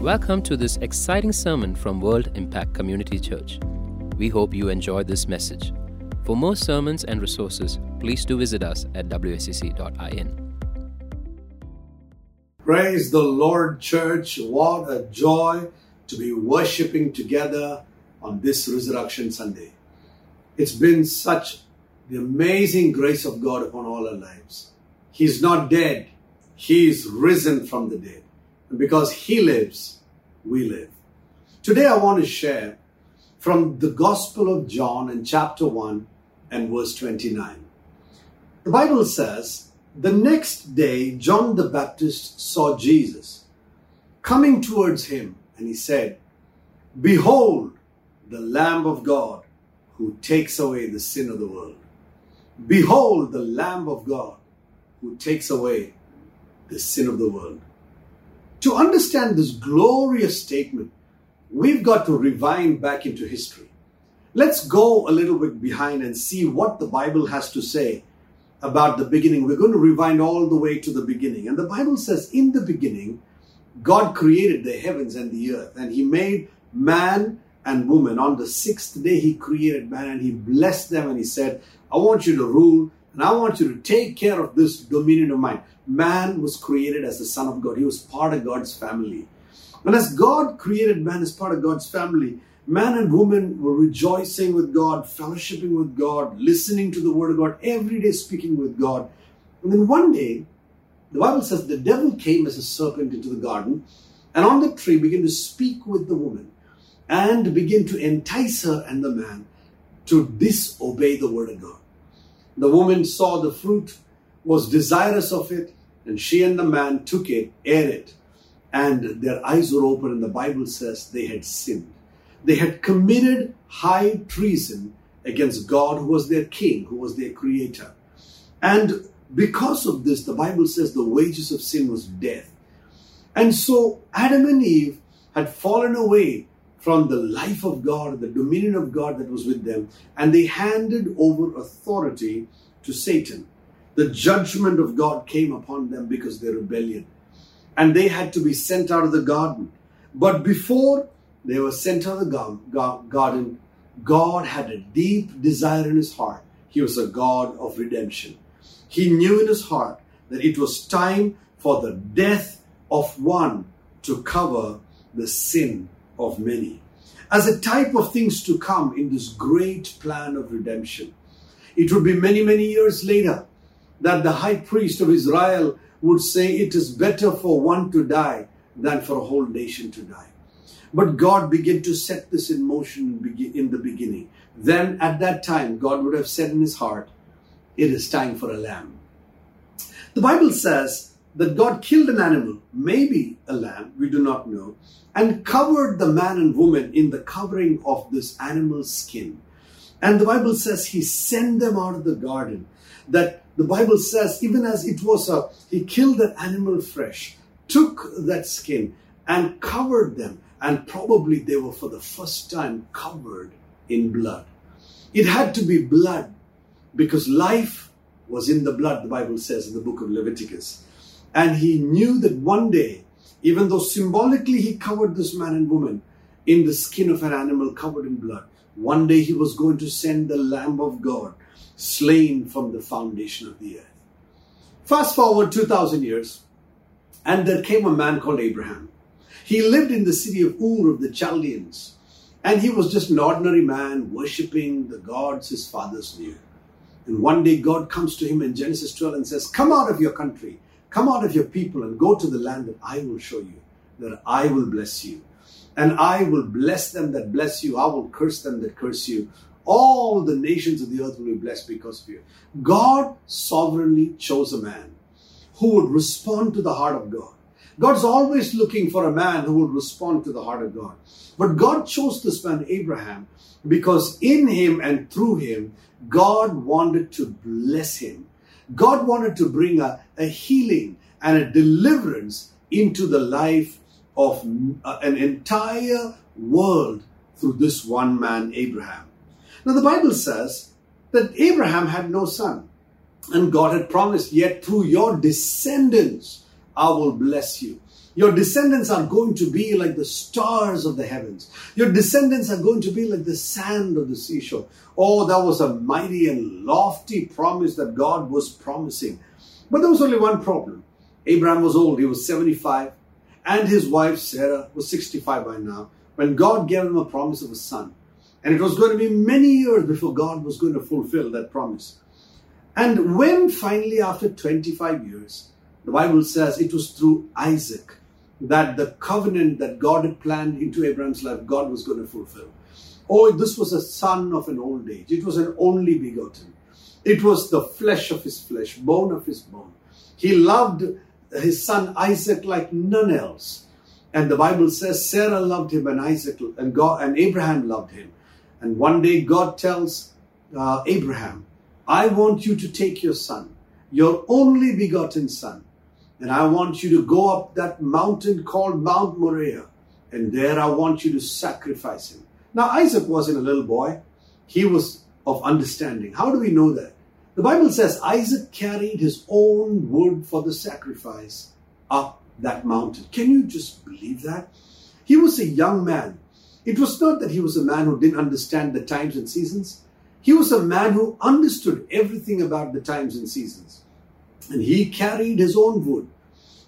Welcome to this exciting sermon from World Impact Community Church. We hope you enjoy this message. For more sermons and resources, please do visit us at wscc.in. Praise the Lord, church. What a joy to be worshiping together on this Resurrection Sunday. It's been such the amazing grace of God upon all our lives. He's not dead, He is risen from the dead. And because He lives, we live. Today I want to share from the Gospel of John in chapter 1 and verse 29. The Bible says, The next day John the Baptist saw Jesus coming towards him, and he said, Behold, the Lamb of God who takes away the sin of the world. Behold, the Lamb of God who takes away the sin of the world. To understand this glorious statement, we've got to rewind back into history. Let's go a little bit behind and see what the Bible has to say about the beginning. We're going to rewind all the way to the beginning. And the Bible says, in the beginning, God created the heavens and the earth, and He made man and woman. On the sixth day, He created man and He blessed them and He said, I want you to rule and I want you to take care of this dominion of mine. Man was created as the Son of God, he was part of God's family. And as God created man as part of God's family, man and woman were rejoicing with God, fellowshipping with God, listening to the Word of God, every day speaking with God. And then one day, the Bible says the devil came as a serpent into the garden and on the tree began to speak with the woman and begin to entice her and the man to disobey the Word of God. The woman saw the fruit, was desirous of it, and she and the man took it, ate it, and their eyes were open, and the Bible says they had sinned. They had committed high treason against God, who was their king, who was their creator. And because of this, the Bible says the wages of sin was death. And so Adam and Eve had fallen away from the life of God, the dominion of God that was with them, and they handed over authority to Satan. The judgment of God came upon them because their rebellion. And they had to be sent out of the garden. But before they were sent out of the garden, God had a deep desire in his heart. He was a God of redemption. He knew in his heart that it was time for the death of one to cover the sin of many. As a type of things to come in this great plan of redemption. It would be many, many years later that the high priest of Israel would say, It is better for one to die than for a whole nation to die. But God began to set this in motion in the beginning. Then at that time, God would have said in his heart, It is time for a lamb. The Bible says that God killed an animal, maybe a lamb, we do not know, and covered the man and woman in the covering of this animal's skin. And the Bible says he sent them out of the garden. That the Bible says, even as it was a, he killed that animal fresh, took that skin and covered them. And probably they were for the first time covered in blood. It had to be blood because life was in the blood, the Bible says in the book of Leviticus. And he knew that one day, even though symbolically he covered this man and woman in the skin of an animal covered in blood, one day he was going to send the Lamb of God slain from the foundation of the earth. Fast forward 2,000 years, and there came a man called Abraham. He lived in the city of Ur of the Chaldeans, and he was just an ordinary man worshipping the gods his fathers knew. And one day God comes to him in Genesis 12 and says, Come out of your country Come out of your people and go to the land that I will show you, that I will bless you. And I will bless them that bless you. I will curse them that curse you. All the nations of the earth will be blessed because of you. God sovereignly chose a man who would respond to the heart of God. God's always looking for a man who would respond to the heart of God. But God chose this man, Abraham, because in him and through him, God wanted to bless him God wanted to bring a, a healing and a deliverance into the life of uh, an entire world through this one man, Abraham. Now, the Bible says that Abraham had no son, and God had promised, Yet through your descendants I will bless you. Your descendants are going to be like the stars of the heavens. Your descendants are going to be like the sand of the seashore. Oh, that was a mighty and lofty promise that God was promising. But there was only one problem. Abraham was old, he was 75, and his wife Sarah was 65 by now, when God gave him a promise of a son. And it was going to be many years before God was going to fulfill that promise. And when finally, after 25 years, the Bible says it was through Isaac that the covenant that God had planned into Abraham's life, God was going to fulfill. Oh, this was a son of an old age. It was an only begotten. It was the flesh of his flesh, bone of his bone. He loved his son Isaac like none else. And the Bible says Sarah loved him and Isaac and God and Abraham loved him. And one day God tells uh, Abraham, I want you to take your son, your only begotten son, and I want you to go up that mountain called Mount Moriah, and there I want you to sacrifice him. Now, Isaac wasn't a little boy, he was of understanding. How do we know that? The Bible says Isaac carried his own wood for the sacrifice up that mountain. Can you just believe that? He was a young man. It was not that he was a man who didn't understand the times and seasons. He was a man who understood everything about the times and seasons. And he carried his own wood.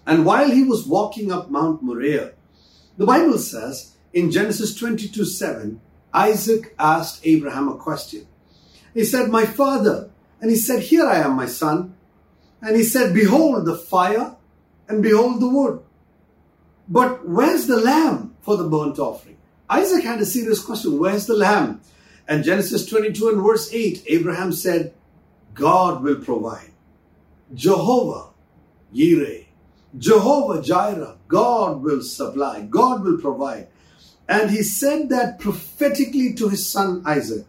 And while he was walking up Mount Moriah, the Bible says in Genesis 22 7, Isaac asked Abraham a question. He said, My father. And he said, Here I am, my son. And he said, Behold the fire and behold the wood. But where's the lamb for the burnt offering? Isaac had a serious question Where's the lamb? And Genesis 22 and verse 8, Abraham said, God will provide. Jehovah Yireh, Jehovah Jireh, God will supply, God will provide. And he said that prophetically to his son Isaac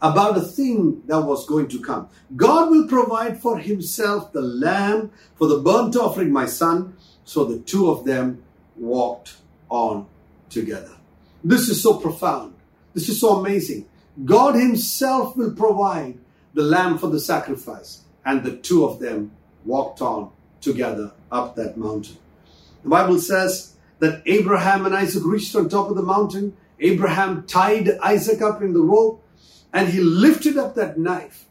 about a thing that was going to come. God will provide for himself the lamb for the burnt offering, my son. So the two of them walked on together. This is so profound. This is so amazing. God Himself will provide the lamb for the sacrifice. And the two of them walked on together up that mountain. The Bible says that Abraham and Isaac reached on top of the mountain. Abraham tied Isaac up in the rope and he lifted up that knife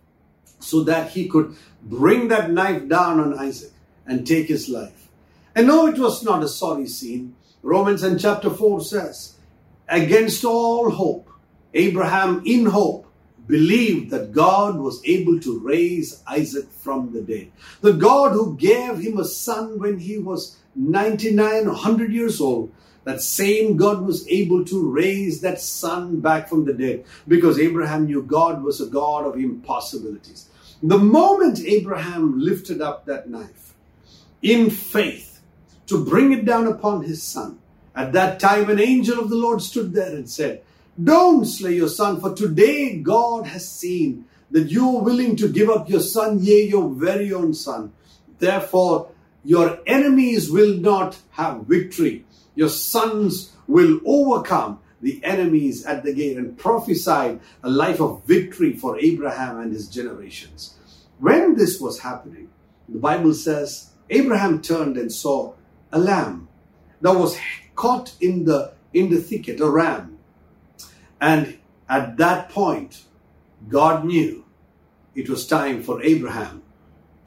so that he could bring that knife down on Isaac and take his life. And no, it was not a sorry scene. Romans and chapter 4 says, against all hope, Abraham, in hope, believed that God was able to raise Isaac from the dead. The God who gave him a son when he was 99, 100 years old, that same God was able to raise that son back from the dead because Abraham knew God was a God of impossibilities. The moment Abraham lifted up that knife in faith to bring it down upon his son, at that time an angel of the Lord stood there and said, don't slay your son, for today God has seen that you are willing to give up your son, yea, your very own son. Therefore, your enemies will not have victory. Your sons will overcome the enemies at the gate and prophesied a life of victory for Abraham and his generations. When this was happening, the Bible says Abraham turned and saw a lamb that was caught in the in the thicket, a ram and at that point, God knew it was time for Abraham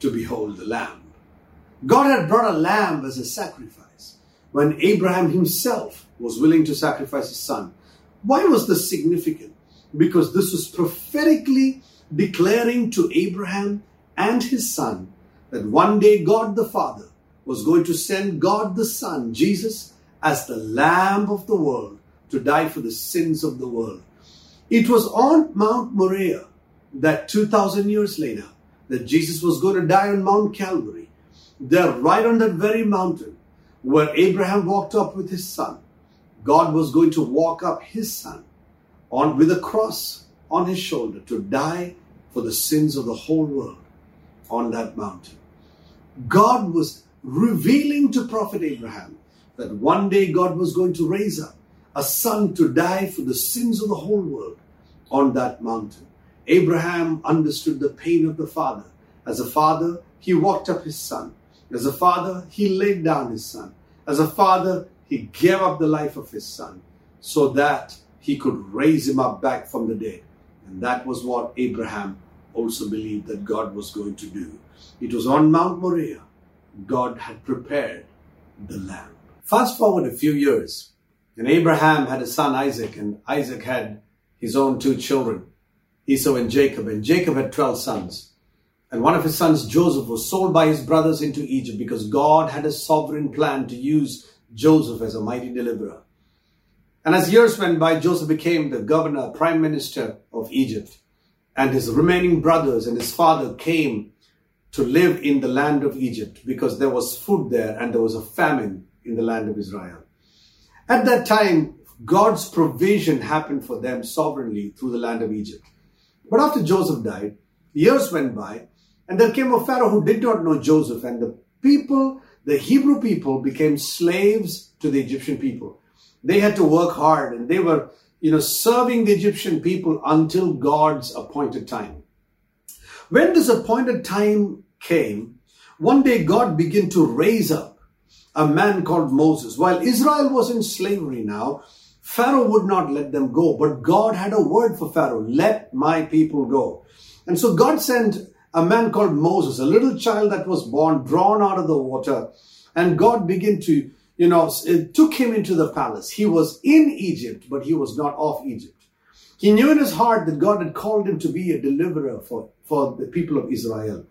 to behold the lamb. God had brought a lamb as a sacrifice when Abraham himself was willing to sacrifice his son. Why was this significant? Because this was prophetically declaring to Abraham and his son that one day God the Father was going to send God the Son, Jesus, as the Lamb of the world to die for the sins of the world. It was on Mount Moriah that 2,000 years later, that Jesus was going to die on Mount Calvary. There, right on that very mountain where Abraham walked up with his son, God was going to walk up his son on with a cross on his shoulder to die for the sins of the whole world on that mountain. God was revealing to Prophet Abraham that one day God was going to raise up a son to die for the sins of the whole world on that mountain. Abraham understood the pain of the father. As a father, he walked up his son. As a father, he laid down his son. As a father, he gave up the life of his son so that he could raise him up back from the dead. And that was what Abraham also believed that God was going to do. It was on Mount Moriah. God had prepared the lamb. Fast forward a few years, and Abraham had a son Isaac, and Isaac had his own two children, Esau and Jacob. And Jacob had 12 sons. And one of his sons, Joseph, was sold by his brothers into Egypt because God had a sovereign plan to use Joseph as a mighty deliverer. And as years went by, Joseph became the governor, prime minister of Egypt. And his remaining brothers and his father came to live in the land of Egypt because there was food there and there was a famine in the land of Israel. At that time, God's provision happened for them sovereignly through the land of Egypt. But after Joseph died, years went by, and there came a Pharaoh who did not know Joseph, and the people, the Hebrew people, became slaves to the Egyptian people. They had to work hard, and they were, you know, serving the Egyptian people until God's appointed time. When this appointed time came, one day God began to raise up a man called Moses. While Israel was in slavery now, Pharaoh would not let them go, but God had a word for Pharaoh let my people go. And so God sent a man called Moses, a little child that was born, drawn out of the water, and God began to, you know, took him into the palace. He was in Egypt, but he was not of Egypt. He knew in his heart that God had called him to be a deliverer for, for the people of Israel.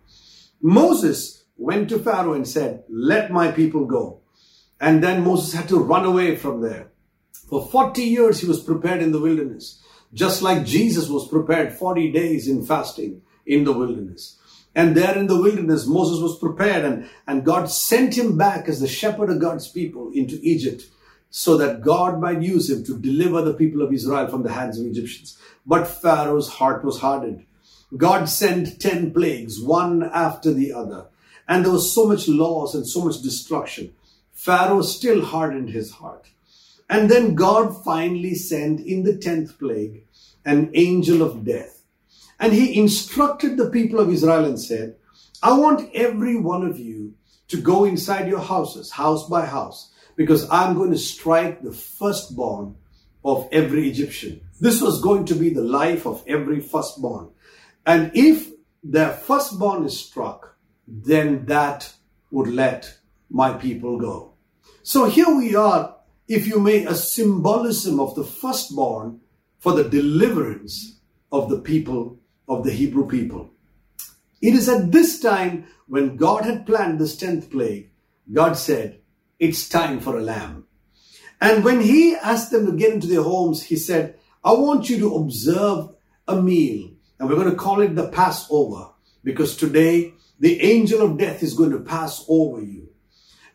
Moses went to Pharaoh and said, Let my people go. And then Moses had to run away from there. For 40 years, he was prepared in the wilderness, just like Jesus was prepared 40 days in fasting in the wilderness. And there in the wilderness, Moses was prepared, and, and God sent him back as the shepherd of God's people into Egypt so that God might use him to deliver the people of Israel from the hands of Egyptians. But Pharaoh's heart was hardened. God sent 10 plagues, one after the other. And there was so much loss and so much destruction. Pharaoh still hardened his heart. And then God finally sent in the 10th plague an angel of death. And he instructed the people of Israel and said, I want every one of you to go inside your houses, house by house, because I'm going to strike the firstborn of every Egyptian. This was going to be the life of every firstborn. And if their firstborn is struck, then that would let my people go. So here we are, if you may, a symbolism of the firstborn for the deliverance of the people, of the Hebrew people. It is at this time when God had planned this 10th plague, God said, It's time for a lamb. And when He asked them to get into their homes, He said, I want you to observe a meal and we're going to call it the Passover because today the angel of death is going to pass over you.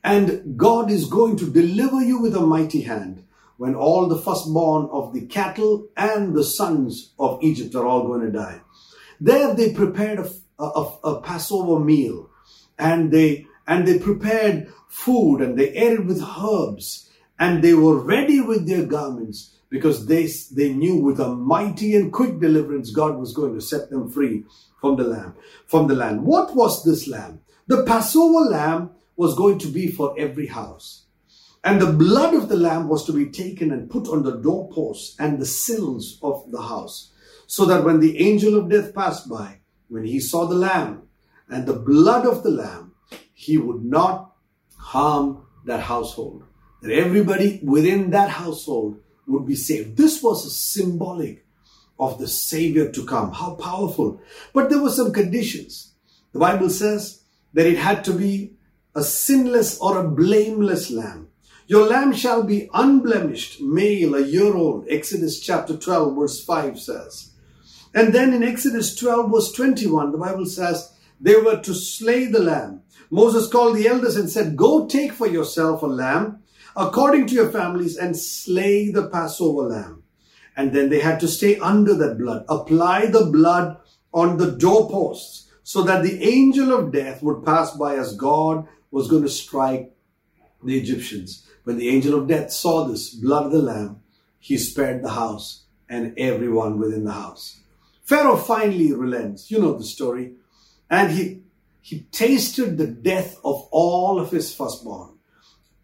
And God is going to deliver you with a mighty hand when all the firstborn of the cattle and the sons of Egypt are all going to die. There they prepared a, a, a Passover meal and they and they prepared food and they ate it with herbs and they were ready with their garments because they, they knew with a mighty and quick deliverance, God was going to set them free from the lamb, from the land. What was this lamb? The Passover lamb was going to be for every house. And the blood of the lamb was to be taken and put on the doorposts and the sills of the house. So that when the angel of death passed by, when he saw the lamb and the blood of the lamb, he would not harm that household. That everybody within that household would be saved. This was a symbolic of the Savior to come. How powerful. But there were some conditions. The Bible says that it had to be a sinless or a blameless lamb. Your lamb shall be unblemished, male, a year old. Exodus chapter 12, verse 5 says. And then in Exodus 12, verse 21, the Bible says they were to slay the lamb. Moses called the elders and said, Go take for yourself a lamb according to your families and slay the Passover lamb. And then they had to stay under that blood, apply the blood on the doorposts so that the angel of death would pass by as God was going to strike the Egyptians. When the angel of death saw this blood of the lamb, he spared the house and everyone within the house. Pharaoh finally relents. You know the story. And he, he tasted the death of all of his firstborn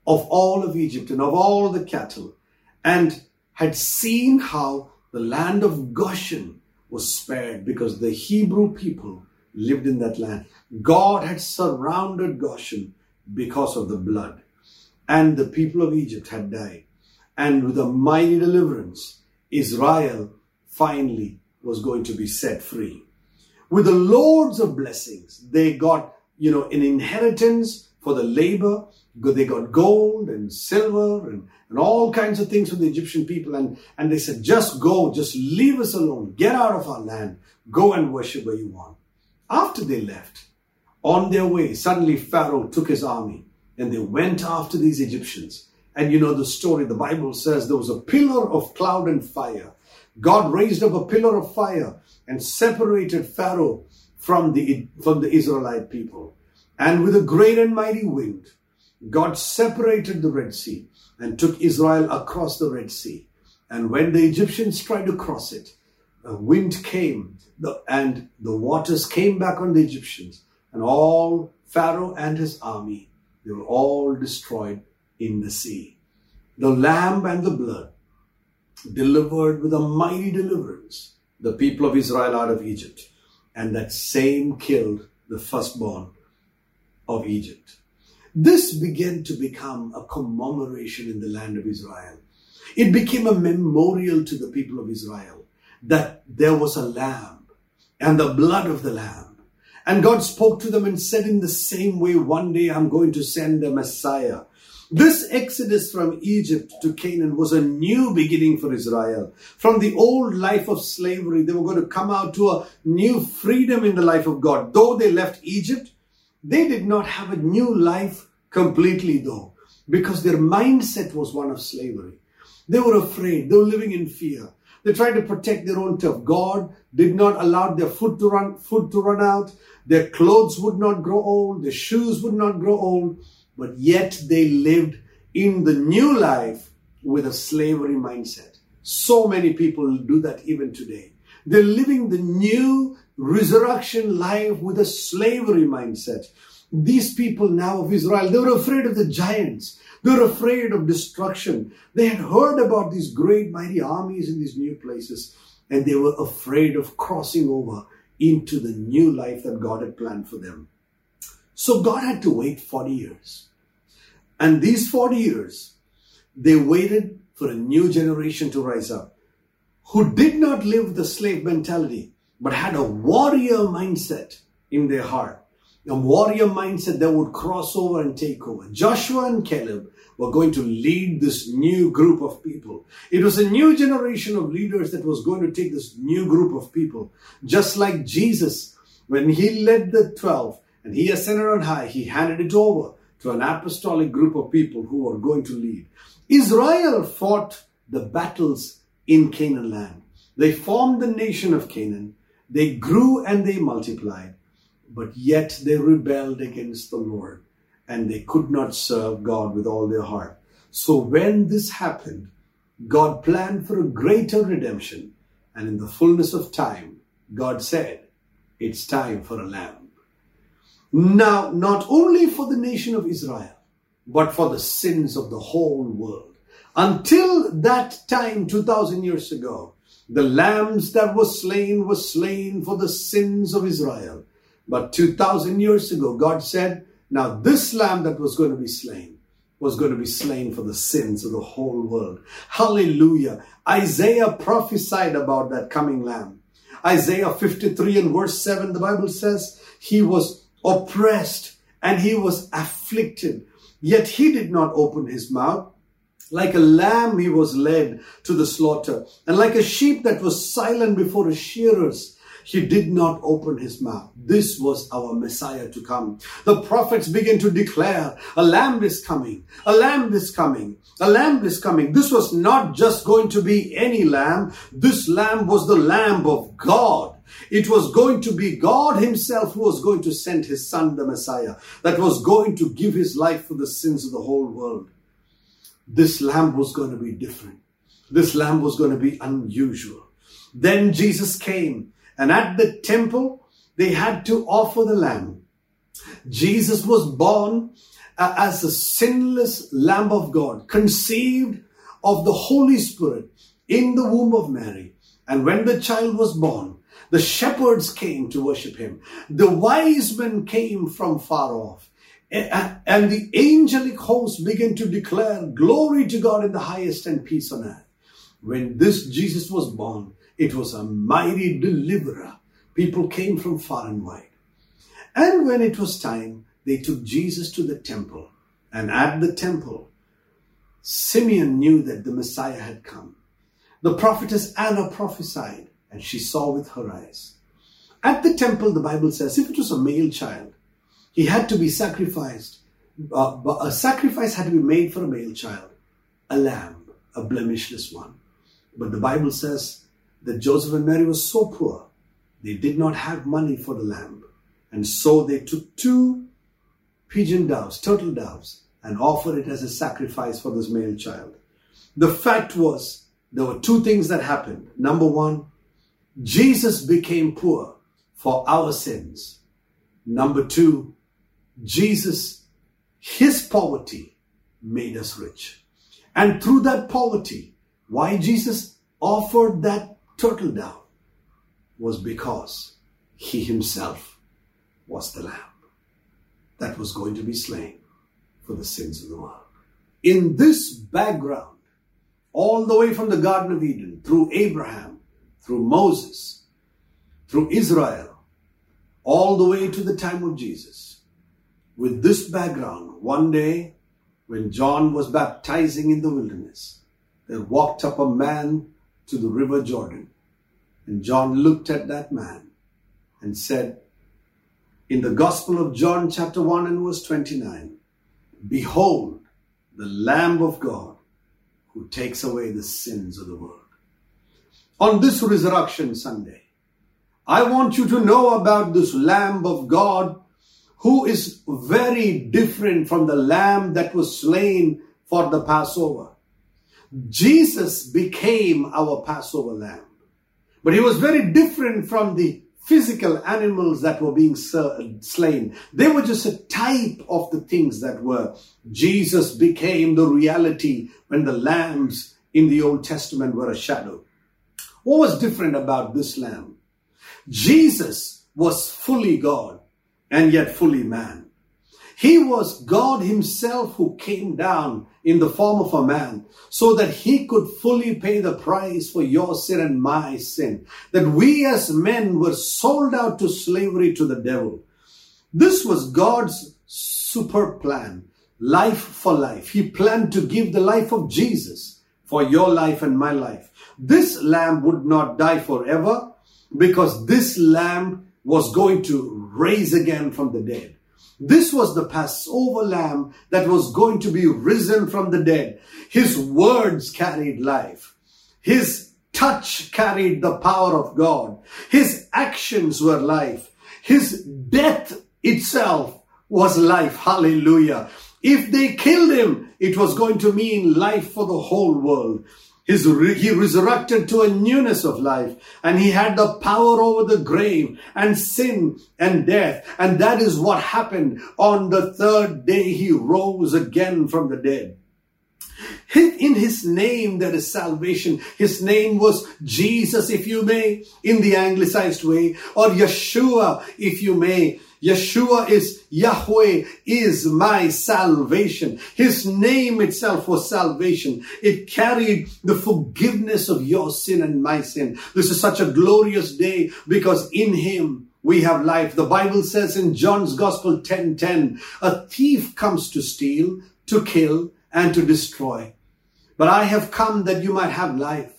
of all of Egypt and of all the cattle, and had seen how the land of Goshen was spared because the Hebrew people lived in that land. God had surrounded Goshen because of the blood, and the people of Egypt had died. And with a mighty deliverance, Israel finally was going to be set free. With the loads of blessings, they got, you know, an inheritance for the labor. They got gold and silver and, and all kinds of things from the Egyptian people. And, and they said, just go, just leave us alone, get out of our land, go and worship where you want. After they left, on their way, suddenly Pharaoh took his army and they went after these Egyptians. And you know the story, the Bible says there was a pillar of cloud and fire. God raised up a pillar of fire and separated Pharaoh from the, from the Israelite people. And with a great and mighty wind, God separated the Red Sea and took Israel across the Red Sea. And when the Egyptians tried to cross it, a wind came and the waters came back on the Egyptians. And all Pharaoh and his army, they were all destroyed in the sea. The lamb and the blood delivered with a mighty deliverance the people of Israel out of Egypt. And that same killed the firstborn of Egypt. This began to become a commemoration in the land of Israel. It became a memorial to the people of Israel that there was a lamb and the blood of the lamb. And God spoke to them and said, In the same way, one day I'm going to send the Messiah. This exodus from Egypt to Canaan was a new beginning for Israel. From the old life of slavery, they were going to come out to a new freedom in the life of God. Though they left Egypt, they did not have a new life completely, though, because their mindset was one of slavery. They were afraid, they were living in fear. They tried to protect their own turf. God did not allow their food to run, food to run out. Their clothes would not grow old. Their shoes would not grow old. But yet they lived in the new life with a slavery mindset. So many people do that even today. They're living the new resurrection life with a slavery mindset. These people now of Israel, they were afraid of the giants. They were afraid of destruction. They had heard about these great mighty armies in these new places, and they were afraid of crossing over into the new life that God had planned for them. So God had to wait 40 years. And these 40 years, they waited for a new generation to rise up who did not live the slave mentality, but had a warrior mindset in their heart. A warrior mindset that would cross over and take over. Joshua and Caleb were going to lead this new group of people. It was a new generation of leaders that was going to take this new group of people. Just like Jesus, when he led the 12 and he ascended on high, he handed it over to an apostolic group of people who were going to lead. Israel fought the battles in Canaan land. They formed the nation of Canaan. They grew and they multiplied, but yet they rebelled against the Lord and they could not serve God with all their heart. So when this happened, God planned for a greater redemption. And in the fullness of time, God said, It's time for a lamb. Now, not only for the nation of Israel, but for the sins of the whole world. Until that time, 2000 years ago, the lambs that were slain were slain for the sins of Israel. But 2000 years ago, God said, now this lamb that was going to be slain was going to be slain for the sins of the whole world. Hallelujah. Isaiah prophesied about that coming lamb. Isaiah 53 and verse 7, the Bible says, he was oppressed and he was afflicted. Yet he did not open his mouth. Like a lamb, he was led to the slaughter, and like a sheep that was silent before his shearers, he did not open his mouth. This was our Messiah to come. The prophets began to declare, a lamb is coming, a lamb is coming, a lamb is coming. This was not just going to be any lamb. This lamb was the lamb of God. It was going to be God Himself who was going to send His Son, the Messiah, that was going to give His life for the sins of the whole world. This lamb was going to be different. This lamb was going to be unusual. Then Jesus came, and at the temple, they had to offer the lamb. Jesus was born uh, as the sinless Lamb of God, conceived of the Holy Spirit in the womb of Mary. And when the child was born, the shepherds came to worship him. The wise men came from far off. And the angelic hosts began to declare glory to God in the highest and peace on earth. When this Jesus was born, it was a mighty deliverer. People came from far and wide. And when it was time, they took Jesus to the temple. And at the temple, Simeon knew that the Messiah had come. The prophetess Anna prophesied, and she saw with her eyes. At the temple, the Bible says, if it was a male child, he had to be sacrificed. Uh, a sacrifice had to be made for a male child, a lamb, a blemishless one. But the Bible says that Joseph and Mary were so poor, they did not have money for the lamb. And so they took two pigeon doves, turtle doves, and offered it as a sacrifice for this male child. The fact was, there were two things that happened. Number one, Jesus became poor for our sins. Number two, Jesus, his poverty made us rich. And through that poverty, why Jesus offered that turtle dove was because he himself was the lamb that was going to be slain for the sins of the world. In this background, all the way from the Garden of Eden, through Abraham, through Moses, through Israel, all the way to the time of Jesus. With this background, one day when John was baptizing in the wilderness, there walked up a man to the river Jordan. And John looked at that man and said, in the Gospel of John, chapter 1 and verse 29, Behold, the Lamb of God who takes away the sins of the world. On this Resurrection Sunday, I want you to know about this Lamb of God who is very different from the Lamb that was slain for the Passover. Jesus became our Passover Lamb, but he was very different from the physical animals that were being slain. They were just a type of the things that were. Jesus became the reality when the lambs in the Old Testament were a shadow. What was different about this lamb? Jesus was fully God and yet fully man. He was God Himself who came down in the form of a man so that He could fully pay the price for your sin and my sin. That we as men were sold out to slavery to the devil. This was God's super plan. Life for life. He planned to give the life of Jesus for your life and my life. This lamb would not die forever because this lamb was going to raise again from the dead. This was the Passover lamb that was going to be risen from the dead. His words carried life. His touch carried the power of God. His actions were life. His death itself was life. Hallelujah. If they killed him, it was going to mean life for the whole world. His, he resurrected to a newness of life and he had the power over the grave and sin and death. And that is what happened on the third day. He rose again from the dead. In his name there is salvation. His name was Jesus, if you may, in the anglicized way, or Yeshua, if you may, Yeshua is Yahweh is my salvation. His name itself was salvation. It carried the forgiveness of your sin and my sin. This is such a glorious day because in him we have life. The Bible says in John's Gospel 10:10, 10, a thief comes to steal, to kill, and to destroy. But I have come that you might have life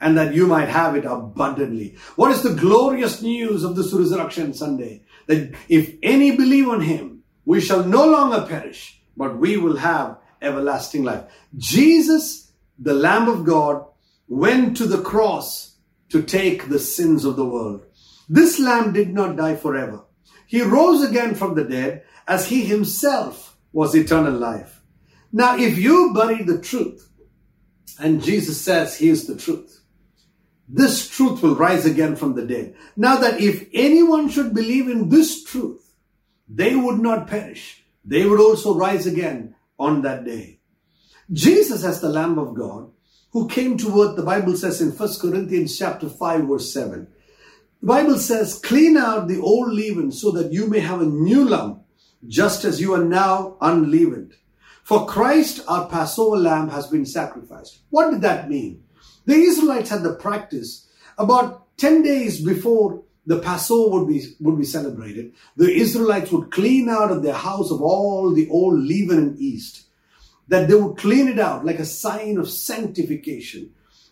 and that you might have it abundantly. What is the glorious news of this resurrection Sunday? that if any believe on him, we shall no longer perish, but we will have everlasting life. Jesus, the Lamb of God, went to the cross to take the sins of the world. This Lamb did not die forever. He rose again from the dead as he himself was eternal life. Now, if you bury the truth, and Jesus says he is the truth, this truth will rise again from the dead. Now that if anyone should believe in this truth, they would not perish, they would also rise again on that day. Jesus as the Lamb of God who came to earth, the Bible says in 1 Corinthians chapter 5 verse 7. The Bible says, clean out the old leaven so that you may have a new lump, just as you are now unleavened. For Christ, our Passover lamb, has been sacrificed. What did that mean? The Israelites had the practice about 10 days before the Passover would be, would be celebrated. The Israelites would clean out of their house of all the old leaven and yeast that they would clean it out like a sign of sanctification.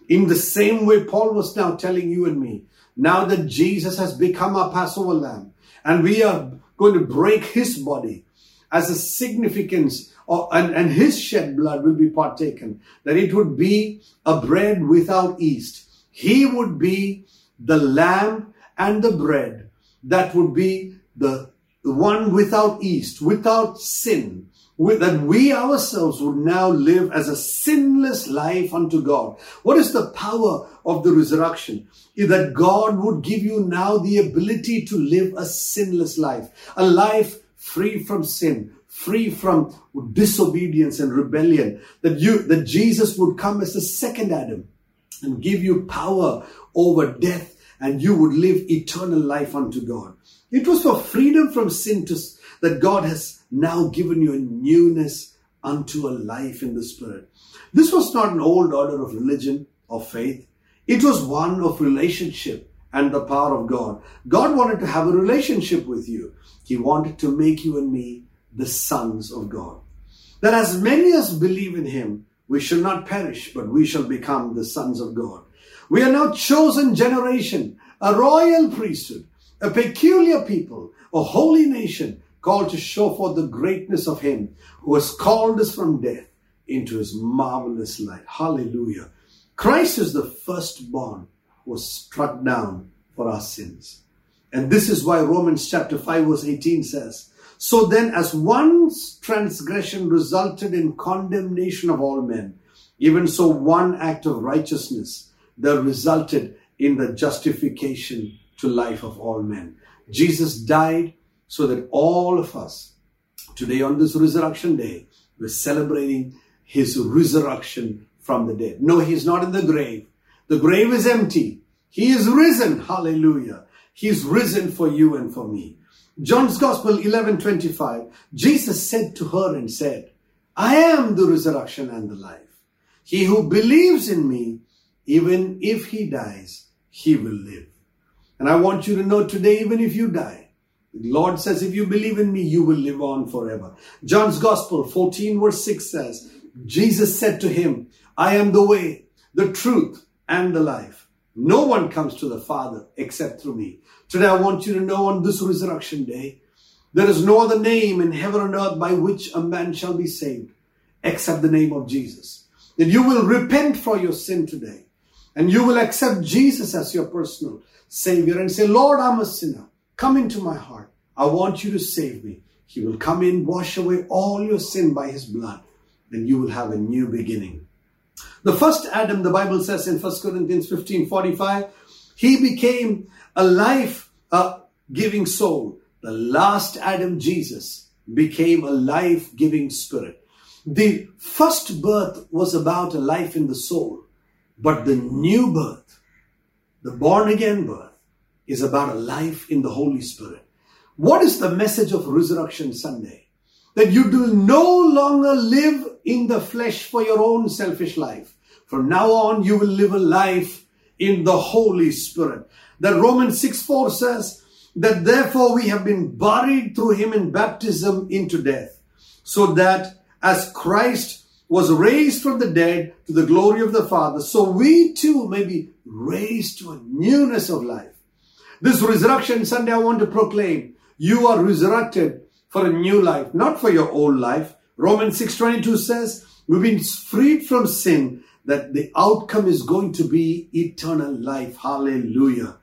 In the same way, Paul was now telling you and me, now that Jesus has become our Passover lamb and we are going to break his body as a significance Oh, and, and his shed blood will be partaken, that it would be a bread without yeast. He would be the lamb and the bread that would be the one without yeast, without sin, that we ourselves would now live as a sinless life unto God. What is the power of the resurrection? Is that God would give you now the ability to live a sinless life, a life free from sin, free from disobedience and rebellion. That you, that Jesus would come as the second Adam and give you power over death and you would live eternal life unto God. It was for freedom from sin to, that God has now given you a newness unto a life in the Spirit. This was not an old order of religion or faith. It was one of relationship and the power of God. God wanted to have a relationship with you. He wanted to make you and me the sons of God. That as many as believe in Him, we shall not perish, but we shall become the sons of God. We are now chosen generation, a royal priesthood, a peculiar people, a holy nation, called to show forth the greatness of Him who has called us from death into His marvelous light. Hallelujah. Christ is the firstborn who was struck down for our sins. And this is why Romans chapter 5 verse 18 says, So then as one transgression resulted in condemnation of all men, even so one act of righteousness that resulted in the justification to life of all men. Jesus died so that all of us today on this resurrection day, we're celebrating his resurrection from the dead. No, he's not in the grave. The grave is empty. He is risen. Hallelujah. He's risen for you and for me. John's Gospel 11:25 Jesus said to her and said, I am the resurrection and the life. He who believes in me, even if he dies, he will live. And I want you to know today, even if you die, the Lord says, if you believe in me, you will live on forever. John's Gospel 14 verse 6 says, Jesus said to him, I am the way, the truth, and the life. No one comes to the Father except through me. Today I want you to know on this resurrection day, there is no other name in heaven and earth by which a man shall be saved except the name of Jesus. That you will repent for your sin today and you will accept Jesus as your personal Savior and say, Lord, I'm a sinner. Come into my heart. I want you to save me. He will come in, wash away all your sin by his blood, and you will have a new beginning. The first Adam, the Bible says in 1 Corinthians 15 45, he became a life giving soul. The last Adam, Jesus, became a life giving spirit. The first birth was about a life in the soul, but the new birth, the born again birth, is about a life in the Holy Spirit. What is the message of Resurrection Sunday? That you do no longer live in the flesh for your own selfish life. From now on, you will live a life in the Holy Spirit. That Romans 6 4 says that therefore we have been buried through him in baptism into death, so that as Christ was raised from the dead to the glory of the Father, so we too may be raised to a newness of life. This resurrection Sunday, I want to proclaim you are resurrected for a new life, not for your old life. Romans 6:22 says, we've been freed from sin, that the outcome is going to be eternal life. Hallelujah.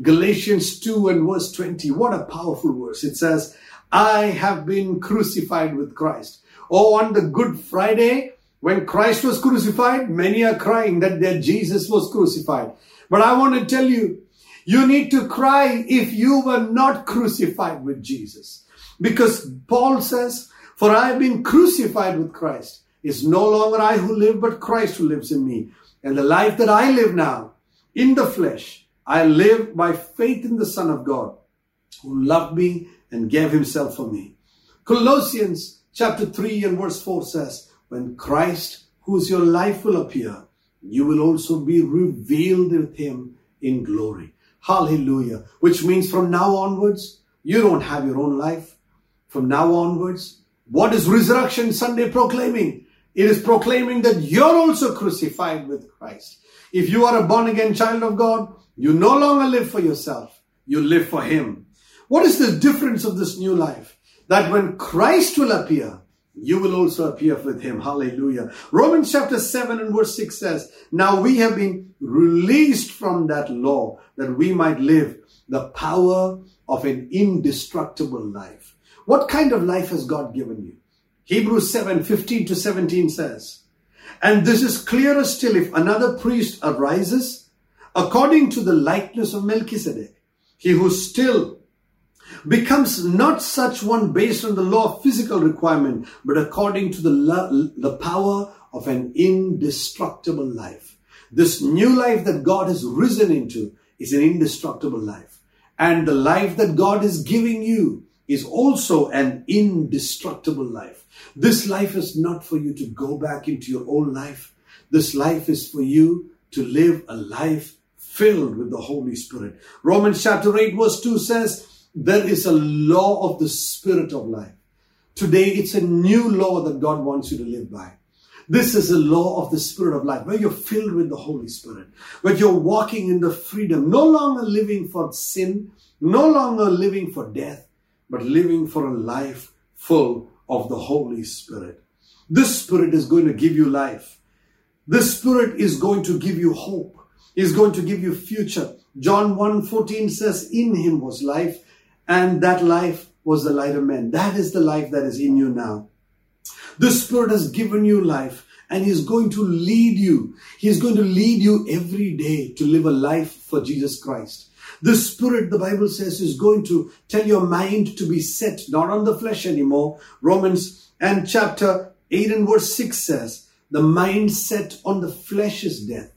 Galatians 2 and verse 20. What a powerful verse. It says, I have been crucified with Christ. Oh, on the Good Friday, when Christ was crucified, many are crying that their Jesus was crucified. But I want to tell you, you need to cry if you were not crucified with Jesus. Because Paul says, For I have been crucified with Christ. It's no longer I who live, but Christ who lives in me. And the life that I live now in the flesh, I live by faith in the Son of God who loved me and gave himself for me. Colossians chapter 3 and verse 4 says, When Christ, who is your life, will appear, you will also be revealed with him in glory. Hallelujah. Which means from now onwards, you don't have your own life. From now onwards, what is Resurrection Sunday proclaiming? It is proclaiming that you're also crucified with Christ. If you are a born again child of God, you no longer live for yourself. You live for Him. What is the difference of this new life? That when Christ will appear, you will also appear with him. Hallelujah. Romans chapter 7 and verse 6 says, Now we have been released from that law that we might live the power of an indestructible life. What kind of life has God given you? Hebrews 7 15 to 17 says, And this is clearer still if another priest arises according to the likeness of Melchizedek, he who still becomes not such one based on the law of physical requirement, but according to the, the power of an indestructible life. This new life that God has risen into is an indestructible life. And the life that God is giving you is also an indestructible life. This life is not for you to go back into your old life. This life is for you to live a life filled with the Holy Spirit. Romans chapter 8 verse 2 says, there is a law of the spirit of life. Today, it's a new law that God wants you to live by. This is a law of the spirit of life, where you're filled with the Holy Spirit, where you're walking in the freedom, no longer living for sin, no longer living for death, but living for a life full of the Holy Spirit. This Spirit is going to give you life. This Spirit is going to give you hope. Is going to give you future. John 1:14 says, In him was life, and that life was the light of men. That is the life that is in you now. The Spirit has given you life and He's going to lead you. He's going to lead you every day to live a life for Jesus Christ. The Spirit, the Bible says, is going to tell your mind to be set not on the flesh anymore. Romans and chapter 8 and verse 6 says, the mind set on the flesh is death,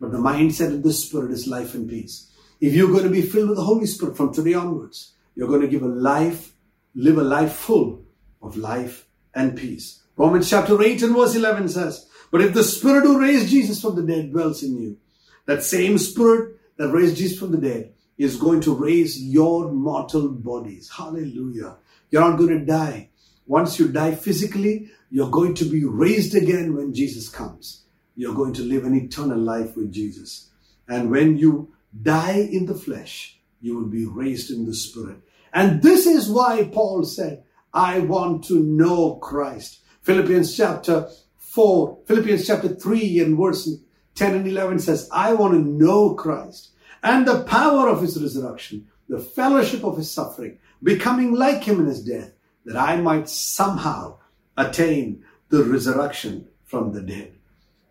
but the mindset of the Spirit is life and peace. If you're going to be filled with the Holy Spirit from today onwards, you're going to give a life, live a life full of life and peace. Romans chapter 8 and verse 11 says, But if the Spirit who raised Jesus from the dead dwells in you, that same Spirit that raised Jesus from the dead is going to raise your mortal bodies. Hallelujah. You're not going to die. Once you die physically, you're going to be raised again when Jesus comes. You're going to live an eternal life with Jesus. And when you die in the flesh, you will be raised in the spirit. And this is why Paul said, I want to know Christ. Philippians chapter 4, Philippians chapter 3 and verse 10 and 11 says, I want to know Christ and the power of his resurrection, the fellowship of his suffering, becoming like him in his death, that I might somehow attain the resurrection from the dead.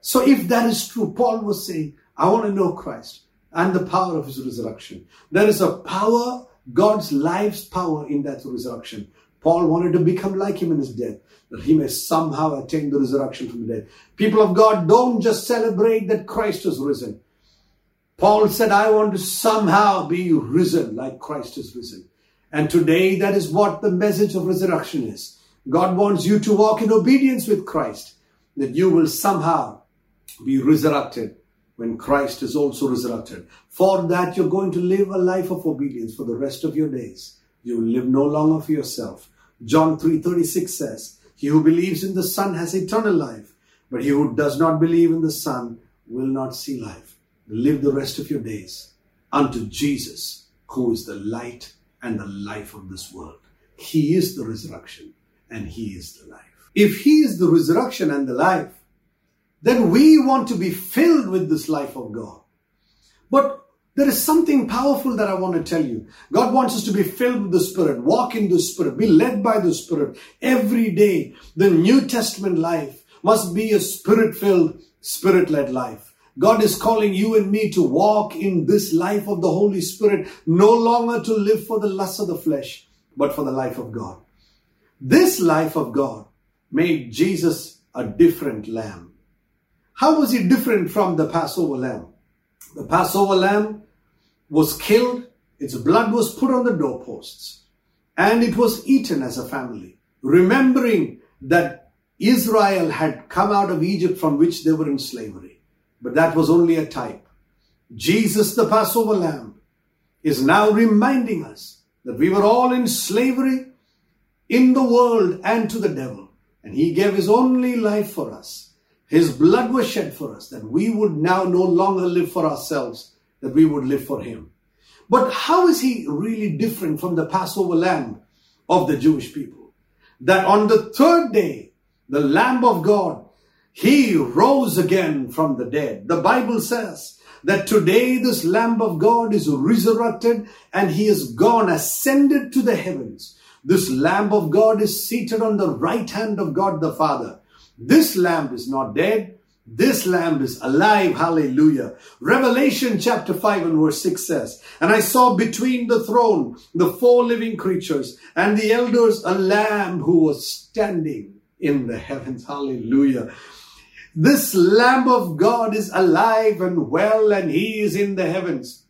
So if that is true, Paul was saying, I want to know Christ and the power of his resurrection. There is a power God's life's power in that resurrection. Paul wanted to become like him in his death, that he may somehow attain the resurrection from the dead. People of God, don't just celebrate that Christ has risen. Paul said, I want to somehow be risen like Christ is risen. And today, that is what the message of resurrection is. God wants you to walk in obedience with Christ, that you will somehow be resurrected when Christ is also resurrected. For that, you're going to live a life of obedience for the rest of your days. You will live no longer for yourself. John 3:36 says, He who believes in the Son has eternal life, but he who does not believe in the Son will not see life. Live the rest of your days unto Jesus, who is the light and the life of this world. He is the resurrection and He is the life. If He is the resurrection and the life, then we want to be filled with this life of God. But there is something powerful that I want to tell you. God wants us to be filled with the Spirit, walk in the Spirit, be led by the Spirit every day. The New Testament life must be a Spirit filled, Spirit led life. God is calling you and me to walk in this life of the Holy Spirit, no longer to live for the lust of the flesh, but for the life of God. This life of God made Jesus a different lamb. How was he different from the Passover lamb? The Passover lamb was killed, its blood was put on the doorposts, and it was eaten as a family, remembering that Israel had come out of Egypt from which they were in slavery. But that was only a type. Jesus, the Passover lamb, is now reminding us that we were all in slavery in the world and to the devil. And he gave his only life for us. His blood was shed for us that we would now no longer live for ourselves, that we would live for him. But how is he really different from the Passover lamb of the Jewish people? That on the third day, the Lamb of God, he rose again from the dead. The Bible says that today this Lamb of God is resurrected and he is gone, ascended to the heavens. This Lamb of God is seated on the right hand of God the Father. This Lamb is not dead. This lamb is alive. Hallelujah. Revelation chapter 5 and verse 6 says, And I saw between the throne the four living creatures and the elders a lamb who was standing in the heavens. Hallelujah. This lamb of God is alive and well and he is in the heavens.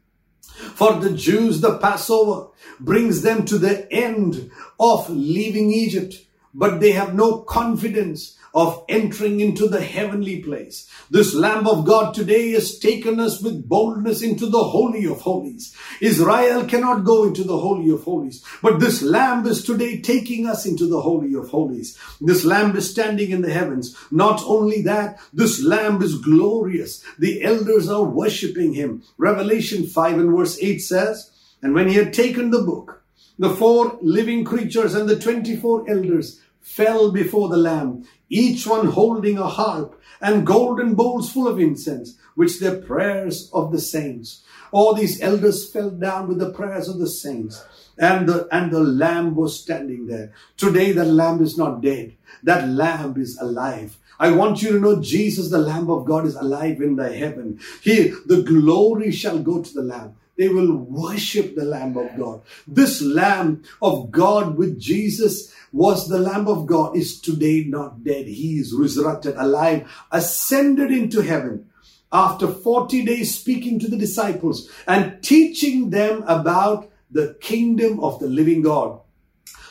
For the Jews, the Passover brings them to the end of leaving Egypt, but they have no confidence of entering into the heavenly place. This Lamb of God today has taken us with boldness into the Holy of Holies. Israel cannot go into the Holy of Holies, but this Lamb is today taking us into the Holy of Holies. This Lamb is standing in the heavens. Not only that, this Lamb is glorious. The elders are worshipping him. Revelation 5 and verse 8 says, And when he had taken the book, the four living creatures and the 24 elders fell before the Lamb, each one holding a harp and golden bowls full of incense, which their prayers of the saints. All these elders fell down with the prayers of the saints. And the, and the lamb was standing there. Today the lamb is not dead. That lamb is alive. I want you to know Jesus, the Lamb of God, is alive in the heaven. He, the glory shall go to the Lamb. They will worship the Lamb of God. This Lamb of God with Jesus was the Lamb of God is today not dead. He is resurrected, alive, ascended into heaven after 40 days speaking to the disciples and teaching them about the kingdom of the living God.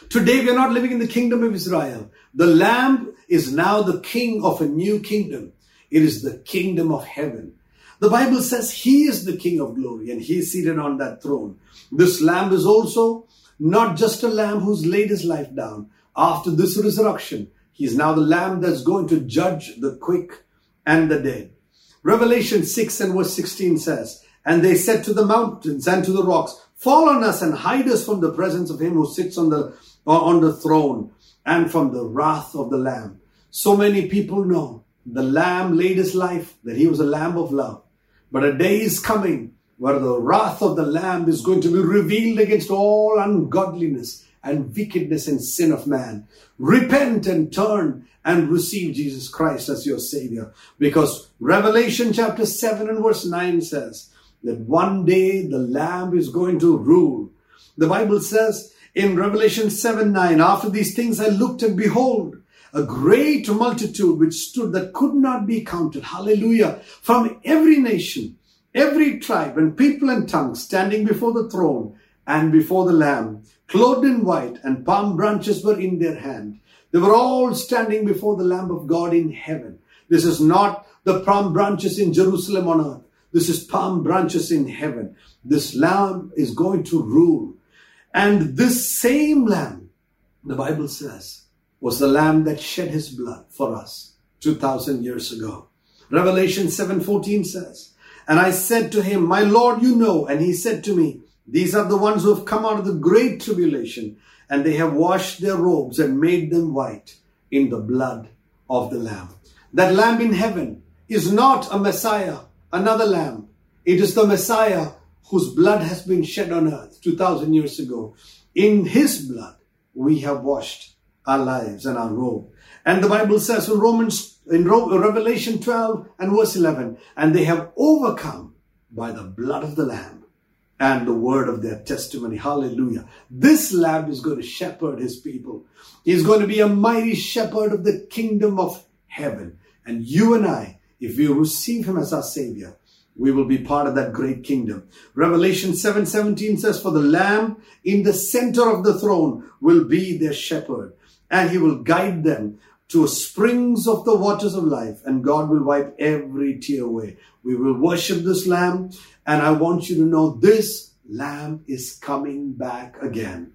Today we are not living in the kingdom of Israel. The Lamb is now the king of a new kingdom. It is the kingdom of heaven. The Bible says he is the King of glory and he is seated on that throne. This lamb is also not just a lamb who's laid his life down. After this resurrection, he is now the lamb that's going to judge the quick and the dead. Revelation 6 and verse 16 says, And they said to the mountains and to the rocks, Fall on us and hide us from the presence of him who sits on the, uh, on the throne and from the wrath of the lamb. So many people know the lamb laid his life, that he was a lamb of love. But a day is coming where the wrath of the Lamb is going to be revealed against all ungodliness and wickedness and sin of man. Repent and turn and receive Jesus Christ as your Savior. Because Revelation chapter 7 and verse 9 says that one day the Lamb is going to rule. The Bible says in Revelation 7 9, after these things I looked and behold, a great multitude which stood that could not be counted. Hallelujah. From every nation, every tribe and people and tongue standing before the throne and before the Lamb, clothed in white, and palm branches were in their hand. They were all standing before the Lamb of God in heaven. This is not the palm branches in Jerusalem on earth. This is palm branches in heaven. This Lamb is going to rule. And this same Lamb, the Bible says, was the lamb that shed his blood for us 2000 years ago. Revelation 7:14 says, "And I said to him, my Lord, you know." And he said to me, "These are the ones who have come out of the great tribulation, and they have washed their robes and made them white in the blood of the lamb." That lamb in heaven is not a Messiah, another lamb. It is the Messiah whose blood has been shed on earth 2000 years ago. In his blood we have washed our lives and our robe. And the Bible says in Romans, in Revelation 12 and verse 11, and they have overcome by the blood of the Lamb and the word of their testimony. Hallelujah. This lamb is going to shepherd his people. He's going to be a mighty shepherd of the kingdom of heaven. And you and I, if we receive him as our savior, we will be part of that great kingdom. Revelation 7:17 says, For the Lamb in the center of the throne will be their shepherd, and he will guide them to springs of the waters of life, and God will wipe every tear away. We will worship this Lamb, and I want you to know this Lamb is coming back again.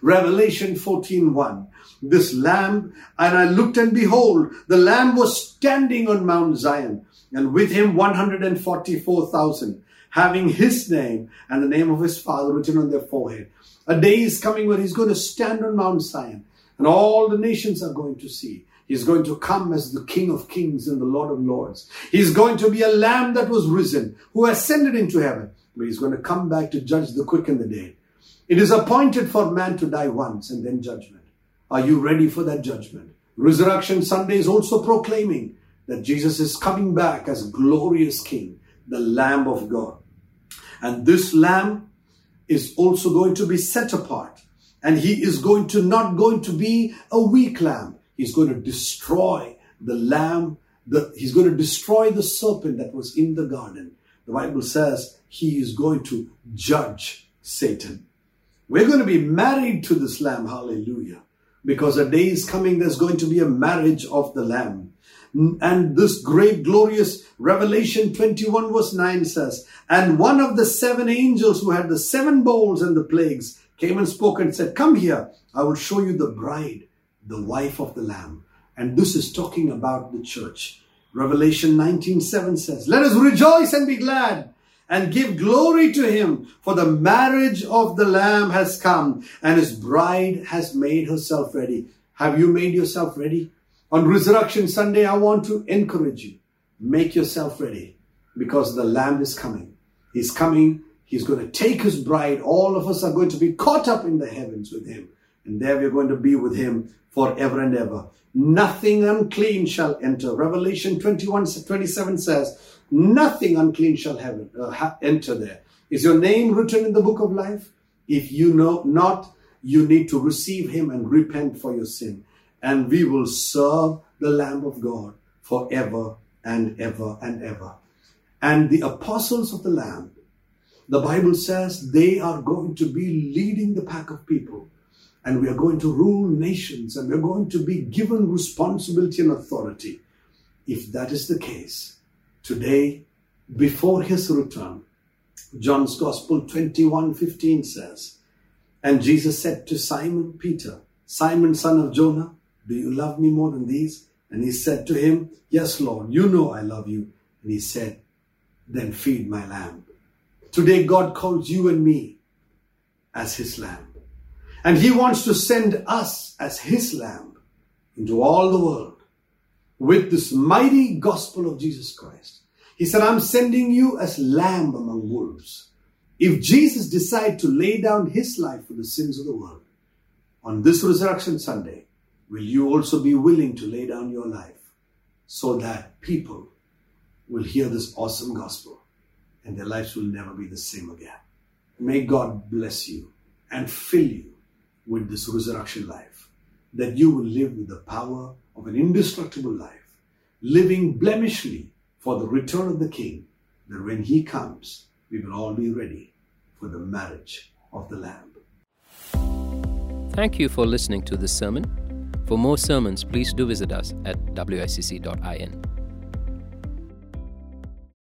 Revelation 14:1. This lamb, and I looked and behold, the lamb was standing on Mount Zion, and with him 144,000, having his name and the name of his father written on their forehead. A day is coming when he's going to stand on Mount Zion, and all the nations are going to see. He's going to come as the King of Kings and the Lord of Lords. He's going to be a lamb that was risen, who ascended into heaven, but he's going to come back to judge the quick and the dead. It is appointed for man to die once and then judgment. Are you ready for that judgment? Resurrection Sunday is also proclaiming that Jesus is coming back as glorious King, the Lamb of God. And this Lamb is also going to be set apart. And he is going to not going to be a weak lamb. He's going to destroy the lamb. The, he's going to destroy the serpent that was in the garden. The Bible says he is going to judge Satan. We're going to be married to this lamb. Hallelujah. Because a day is coming, there's going to be a marriage of the lamb. And this great glorious Revelation 21 verse 9 says, And one of the seven angels who had the seven bowls and the plagues came and spoke and said, Come here, I will show you the bride, the wife of the lamb. And this is talking about the church. Revelation 19 7 says, Let us rejoice and be glad and give glory to him, for the marriage of the Lamb has come, and his bride has made herself ready. Have you made yourself ready? On Resurrection Sunday, I want to encourage you. Make yourself ready because the Lamb is coming. He's coming. He's going to take his bride. All of us are going to be caught up in the heavens with him. And there we're going to be with him forever and ever. Nothing unclean shall enter. Revelation 21 27 says, Nothing unclean shall have, uh, enter there. Is your name written in the book of life? If you know not, you need to receive him and repent for your sin. And we will serve the Lamb of God forever and ever and ever. And the apostles of the Lamb, the Bible says they are going to be leading the pack of people. And we are going to rule nations and we're going to be given responsibility and authority. If that is the case, Today, before his return, John's Gospel 21 15 says, And Jesus said to Simon Peter, Simon, son of Jonah, do you love me more than these? And he said to him, Yes, Lord, you know I love you. And he said, Then feed my lamb. Today, God calls you and me as his lamb. And he wants to send us as his lamb into all the world with this mighty gospel of Jesus Christ. He said, I'm sending you as lamb among wolves. If Jesus decided to lay down his life for the sins of the world, on this Resurrection Sunday, will you also be willing to lay down your life so that people will hear this awesome gospel and their lives will never be the same again? May God bless you and fill you with this resurrection life, that you will live with the power of an indestructible life, living blemishly for the return of the King, that when he comes, we will all be ready for the marriage of the Lamb. Thank you for listening to this sermon. For more sermons, please do visit us at wicc.in.